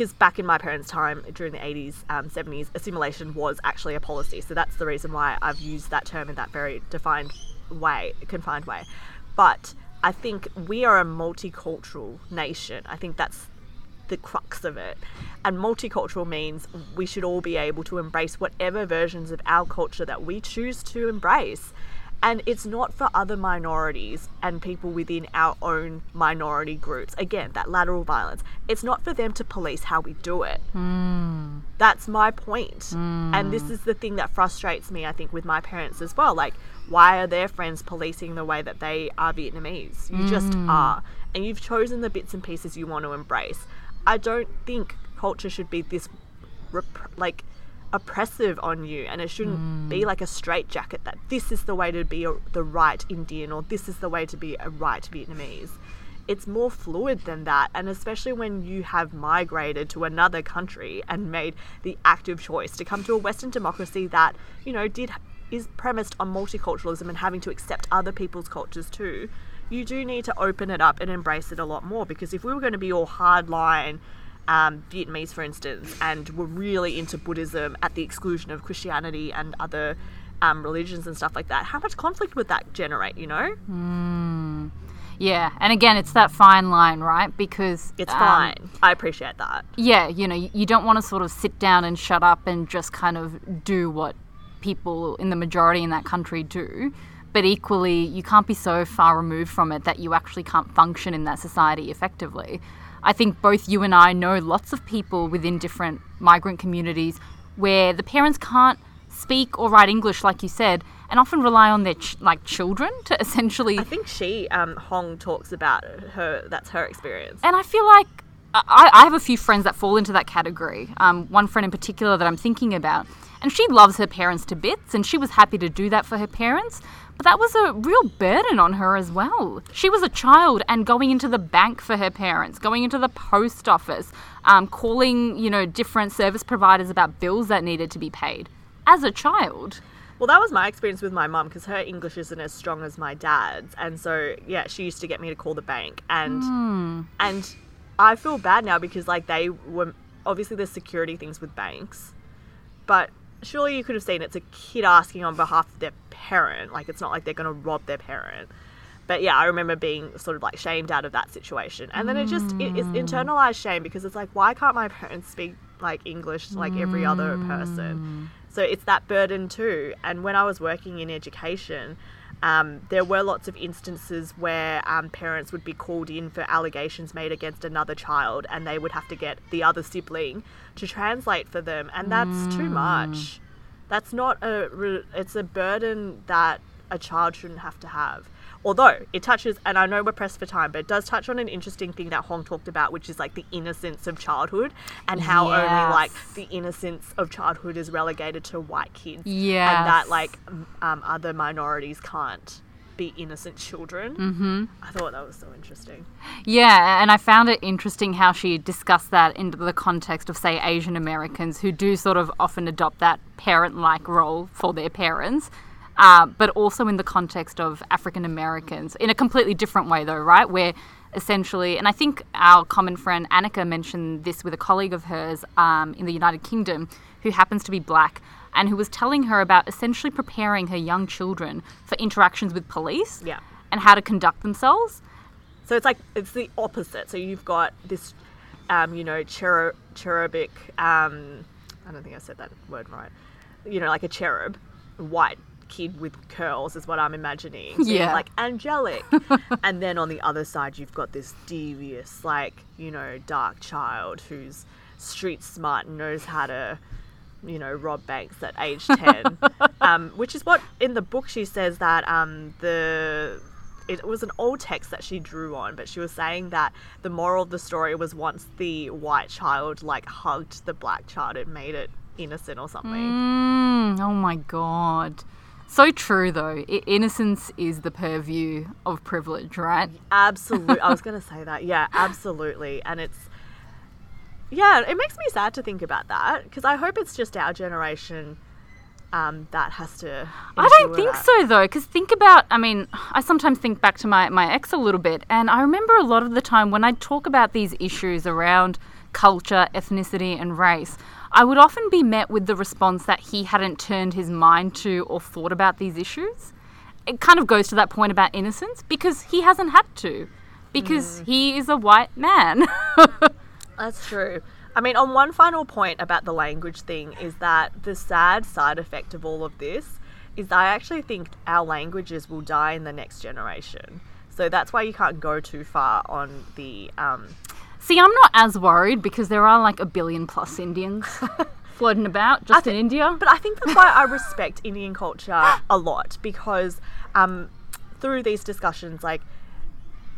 because back in my parents' time during the 80s, um, 70s, assimilation was actually a policy. So that's the reason why I've used that term in that very defined way, confined way. But I think we are a multicultural nation. I think that's the crux of it. And multicultural means we should all be able to embrace whatever versions of our culture that we choose to embrace. And it's not for other minorities and people within our own minority groups. Again, that lateral violence. It's not for them to police how we do it. Mm. That's my point. Mm. And this is the thing that frustrates me, I think, with my parents as well. Like, why are their friends policing the way that they are Vietnamese? You mm. just are. And you've chosen the bits and pieces you want to embrace. I don't think culture should be this, rep- like, oppressive on you and it shouldn't mm. be like a straitjacket that this is the way to be a, the right Indian or this is the way to be a right Vietnamese. It's more fluid than that, and especially when you have migrated to another country and made the active choice to come to a Western democracy that, you know, did is premised on multiculturalism and having to accept other people's cultures too. You do need to open it up and embrace it a lot more because if we were going to be all hardline um, Vietnamese, for instance, and were really into Buddhism at the exclusion of Christianity and other um, religions and stuff like that, how much conflict would that generate, you know? Mm. Yeah, and again, it's that fine line, right? Because it's um, fine. I appreciate that. Yeah, you know, you, you don't want to sort of sit down and shut up and just kind of do what people in the majority in that country do. But equally, you can't be so far removed from it that you actually can't function in that society effectively. I think both you and I know lots of people within different migrant communities where the parents can't speak or write English, like you said, and often rely on their ch- like children to essentially. I think she, um, Hong, talks about her. That's her experience. And I feel like I, I have a few friends that fall into that category. Um, one friend in particular that I'm thinking about, and she loves her parents to bits, and she was happy to do that for her parents. But that was a real burden on her as well. She was a child and going into the bank for her parents, going into the post office, um, calling, you know, different service providers about bills that needed to be paid as a child. Well, that was my experience with my mum because her English isn't as strong as my dad's, and so yeah, she used to get me to call the bank, and mm. and I feel bad now because like they were obviously there's security things with banks, but surely you could have seen it's a kid asking on behalf of their parent. Like it's not like they're going to rob their parent. But yeah, I remember being sort of like shamed out of that situation. And then it just it is internalized shame because it's like why can't my parents speak like English like every other person? Mm. So it's that burden too. And when I was working in education, um, there were lots of instances where um, parents would be called in for allegations made against another child, and they would have to get the other sibling to translate for them, and that's mm. too much. That's not a. It's a burden that a child shouldn't have to have. Although it touches, and I know we're pressed for time, but it does touch on an interesting thing that Hong talked about, which is like the innocence of childhood and how yes. only like the innocence of childhood is relegated to white kids. Yeah. And that like um, other minorities can't be innocent children. Mm-hmm. I thought that was so interesting. Yeah, and I found it interesting how she discussed that into the context of, say, Asian Americans who do sort of often adopt that parent like role for their parents uh, but also in the context of African Americans in a completely different way, though, right? Where essentially, and I think our common friend Annika mentioned this with a colleague of hers um, in the United Kingdom who happens to be black and who was telling her about essentially preparing her young children for interactions with police Yeah. and how to conduct themselves. So it's like it's the opposite. So you've got this, um, you know, cherub, cherubic. Um, I don't think I said that word right. You know, like a cherub, white kid with curls is what I'm imagining. being, Yeah. like angelic. and then on the other side, you've got this devious, like you know, dark child who's street smart and knows how to. You know, rob banks at age 10. um, which is what in the book she says that um, the it was an old text that she drew on, but she was saying that the moral of the story was once the white child like hugged the black child, it made it innocent or something. Mm, oh my god. So true though. I- innocence is the purview of privilege, right? Absolutely, I was gonna say that. Yeah, absolutely, and it's yeah, it makes me sad to think about that because I hope it's just our generation um, that has to. I don't think that. so though, because think about, I mean, I sometimes think back to my, my ex a little bit, and I remember a lot of the time when I talk about these issues around culture, ethnicity, and race, I would often be met with the response that he hadn't turned his mind to or thought about these issues. It kind of goes to that point about innocence because he hasn't had to, because he is a white man. That's true. I mean, on one final point about the language thing is that the sad side effect of all of this is I actually think our languages will die in the next generation. So that's why you can't go too far on the. Um, See, I'm not as worried because there are like a billion plus Indians floating about just in India. but I think that's why I respect Indian culture a lot because um, through these discussions, like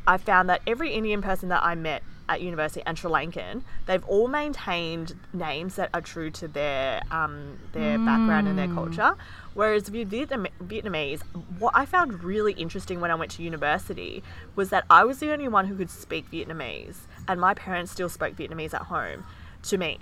I found that every Indian person that I met at university and Sri Lankan, they've all maintained names that are true to their um, their background and their culture. Whereas Vietnamese, what I found really interesting when I went to university was that I was the only one who could speak Vietnamese, and my parents still spoke Vietnamese at home to me.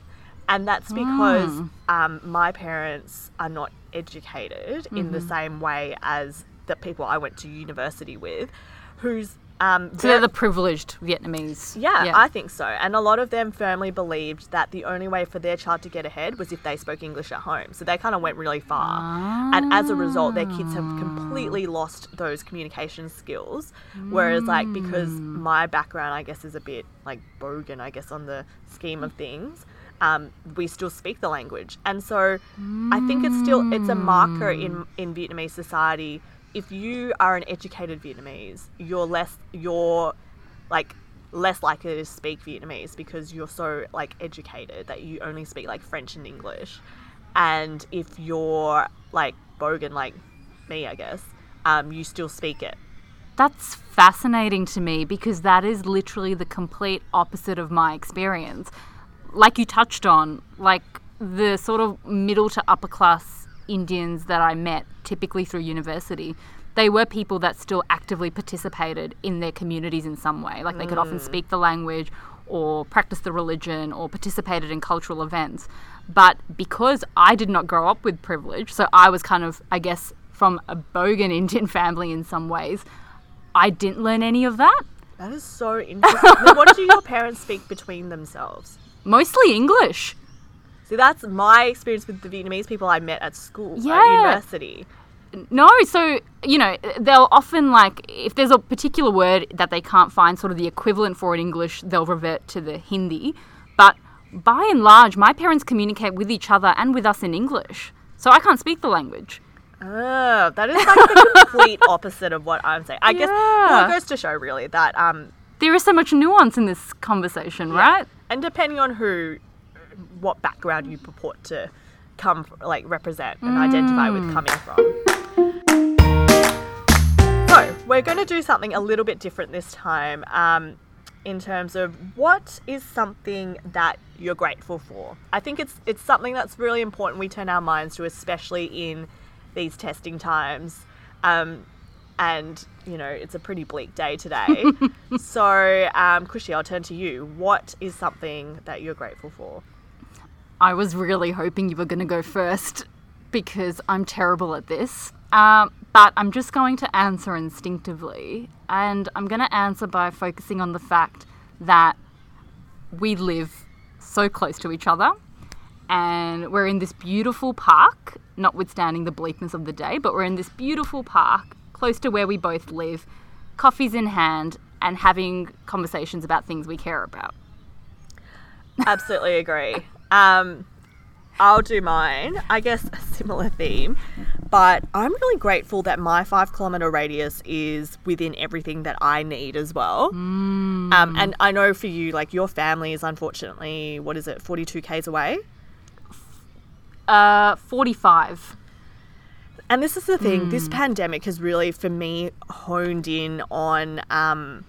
And that's because um, my parents are not educated in the same way as the people I went to university with, who's um, So they're the privileged Vietnamese. yeah, I think so. And a lot of them firmly believed that the only way for their child to get ahead was if they spoke English at home. So they kind of went really far. And as a result, their kids have completely lost those communication skills. Whereas, like, because my background, I guess, is a bit like bogan, I guess, on the scheme of things. Um, we still speak the language, and so I think it's still it's a marker in in Vietnamese society. If you are an educated Vietnamese, you're less you're like less likely to speak Vietnamese because you're so like educated that you only speak like French and English. And if you're like bogan like me, I guess, um, you still speak it. That's fascinating to me because that is literally the complete opposite of my experience. Like you touched on, like the sort of middle to upper class Indians that I met, typically through university, they were people that still actively participated in their communities in some way. Like they could often mm. speak the language or practice the religion or participated in cultural events. But because I did not grow up with privilege, so I was kind of, I guess, from a bogan Indian family in some ways, I didn't learn any of that. That is so interesting. What do your parents speak between themselves? Mostly English. See, that's my experience with the Vietnamese people I met at school, Yeah. at university. No, so you know they'll often like if there's a particular word that they can't find sort of the equivalent for in English, they'll revert to the Hindi. But by and large, my parents communicate with each other and with us in English, so I can't speak the language. Oh, that is like the complete opposite of what I'm saying. I guess well, Yeah. it goes to show really that um, There is so much nuance in this conversation, right? and depending on who, what background you purport to come like represent and identify with coming from. So we're going to do something a little bit different this time. Um, in terms of what is something that you're grateful for. I think it's it's something that's really important we turn our minds to, especially in these testing times. Um, and you know it's a pretty bleak day today. so, um, Kushi, I'll turn to you. What is something that you're grateful for? I was really hoping you were going to go first because I'm terrible at this. Um, but I'm just going to answer instinctively. And I'm going to answer by focusing on the fact that we live so close to each other and we're in this beautiful park, notwithstanding the bleakness of the day, but we're in this beautiful park close to where we both live, coffees in hand, and having conversations about things we care about. Absolutely agree. Um, I'll do mine. I guess a similar theme, but I'm really grateful that my five kilometer radius is within everything that I need as well. Mm. Um, and I know for you, like your family is unfortunately, what is it, 42 k's away? Uh, 45. And this is the thing, this pandemic has really, for me, honed in on um,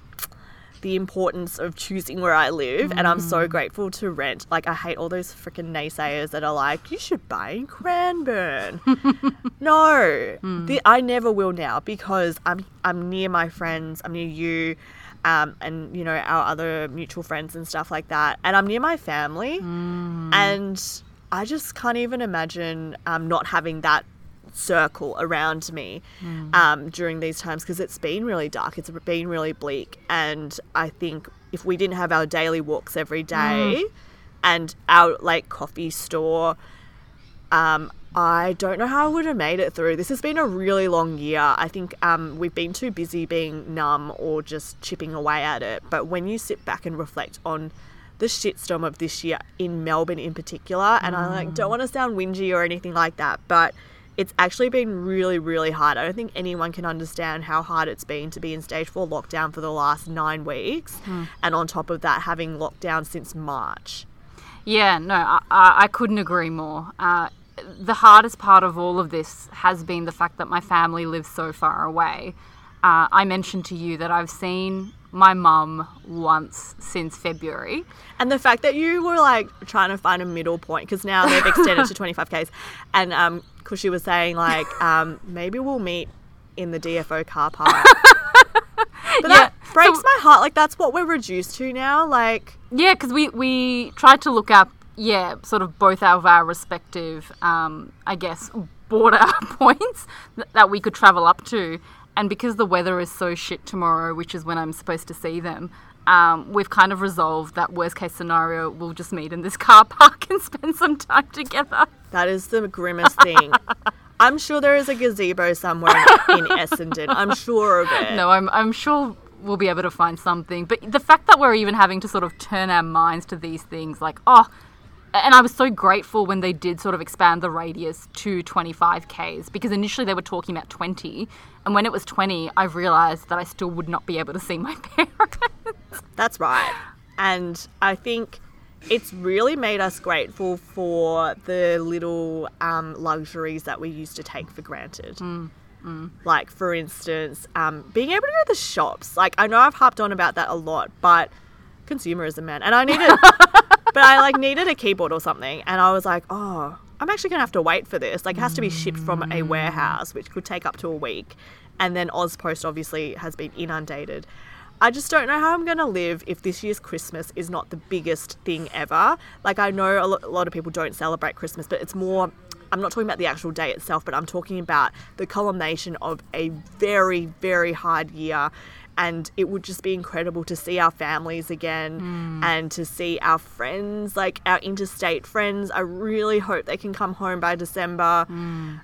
the importance of choosing where I live. And I'm so grateful to rent. Like, I hate all those freaking naysayers that are like, you should buy in Cranbourne. no, the, I never will now because I'm, I'm near my friends, I'm near you. Um, and you know our other mutual friends and stuff like that and i'm near my family and i just can't even imagine um, not having that circle around me um, during these times because it's been really dark. It's been really bleak, and I think if we didn't have our daily walks every day and our like coffee store, um, I don't know how I would have made it through. This has been a really long year. I think um, we've been too busy being numb or just chipping away at it. But when you sit back and reflect on the shitstorm of this year in Melbourne in particular, and I like don't want to sound whingy or anything like that, but it's actually been really, really hard. I don't think anyone can understand how hard it's been to be in stage four lockdown for the last nine weeks, and on top of that, having lockdown since March. Yeah, no, I, I I couldn't agree more. Uh, the hardest part of all of this has been the fact that my family lives so far away. Uh, I mentioned to you that I've seen my mum once since February. And the fact that you were like trying to find a middle point because now they've extended to 25Ks. And um, Kushi was saying, like, um, maybe we'll meet in the DFO car park. but that Yeah, breaks so- my heart. Like, that's what we're reduced to now. Like, Yeah, because we, we tried to look up, yeah, sort of both of our respective, um, I guess, border points th- that we could travel up to. And because the weather is so shit tomorrow, which is when I'm supposed to see them, um, we've kind of resolved that worst case scenario, we'll just meet in this car park and spend some time together. that is the grimmest thing. I'm sure there is a gazebo somewhere in Essendon. I'm sure of it. No, I'm, I'm sure we'll be able to find something. But the fact that we're even having to sort of turn our minds to these things, like, oh, and I was so grateful when they did sort of expand the radius to 25Ks because initially they were talking about 20. And when it was 20, I realized that I still would not be able to see my parents. That's right. And I think it's really made us grateful for the little um, luxuries that we used to take for granted. Like, for instance, um, being able to go to the shops. Like, I know I've harped on about that a lot, but consumerism, man. And I need needed, but I like needed a keyboard or something. And I was like, oh, I'm actually to have to wait for this. Like, it has to be shipped from a warehouse, which could take up to a week. And then Auspost obviously has been inundated. I just don't know how I'm going to live if this year's Christmas is not the biggest thing ever. Like, I know a lot of people don't celebrate Christmas, but it's more. I'm not talking about the actual day itself, but I'm talking about the culmination of a very, very hard year. And it would just be incredible to see our families again hmm. and to see our friends, like our interstate friends. I really hope they can come home by December. Hmm.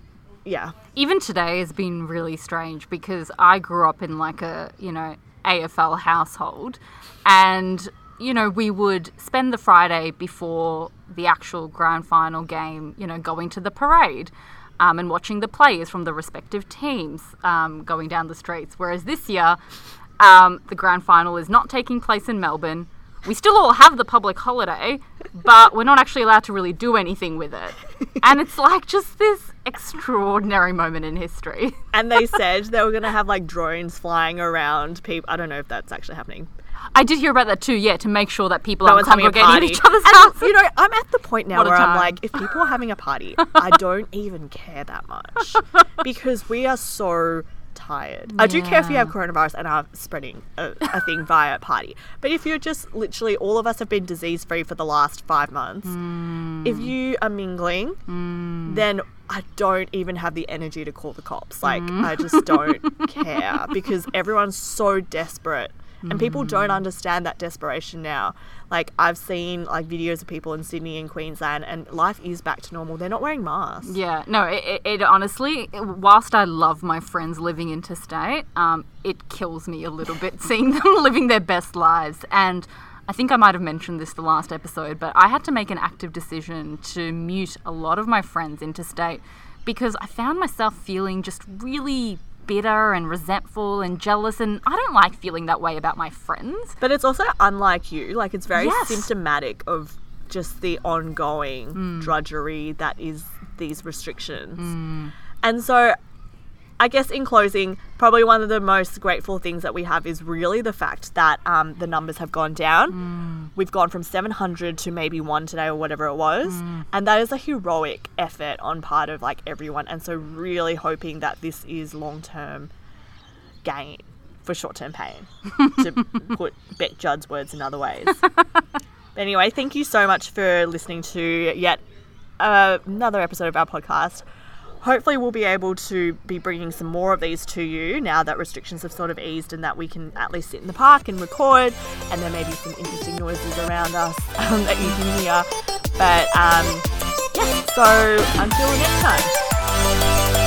Yeah. even today has been really strange because I grew up in like a, you know, AFL household and you know, we would spend the Friday before the actual grand final game, you know, going to the parade um, and watching the players from the respective teams um, going down the streets. Whereas this year, um, the grand final is not taking place in Melbourne. We still all have the public holiday, but we're not actually allowed to really do anything with it. And it's like just this extraordinary moment in history. And they said they were going to have like drones flying around people. I don't know if that's actually happening. I did hear about that too, yeah, to make sure that people No aren't having a congregating party. at each other's And, houses. You know, I'm at the point now What where I'm like, if people are having a party, I don't even care that much because we are so tired. I do care if you have coronavirus and are spreading a, a thing via party. But if you're just literally, all of us have been disease free for the last five months. Hmm. If you are mingling, hmm. then I don't even have the energy to call the cops. Like, I just don't care because everyone's so desperate. And people don't understand that desperation now. Like I've seen like videos of people in Sydney and Queensland, and life is back to normal. They're not wearing masks. Yeah, no, it, it, it honestly, whilst I love my friends living interstate, um, it kills me a little bit seeing them living their best lives. And I think I might have mentioned this the last episode, but I had to make an active decision to mute a lot of my friends interstate because I found myself feeling just really bitter and resentful and jealous, and I don't like feeling that way about my friends. But it's also unlike you. Like it's very Yes. symptomatic of just the ongoing Hmm. drudgery that is these restrictions. Hmm. And so I guess in closing, probably one of the most grateful things that we have is really the fact that um, the numbers have gone down. Hmm. We've gone from 700 to maybe one today or whatever it was. Hmm. And that is a heroic effort on part of like everyone. And so really hoping that this is long term gain for short term pain, to put Bec Judd's words in other ways. but anyway, thank you so much for listening to yet uh, another episode of our podcast. Hopefully, we'll be able to be bringing some more of these to you now that restrictions have sort of eased and that we can at least sit in the park and record, and there may be some interesting noises around us um, that you can hear. But um, yeah, so until next time.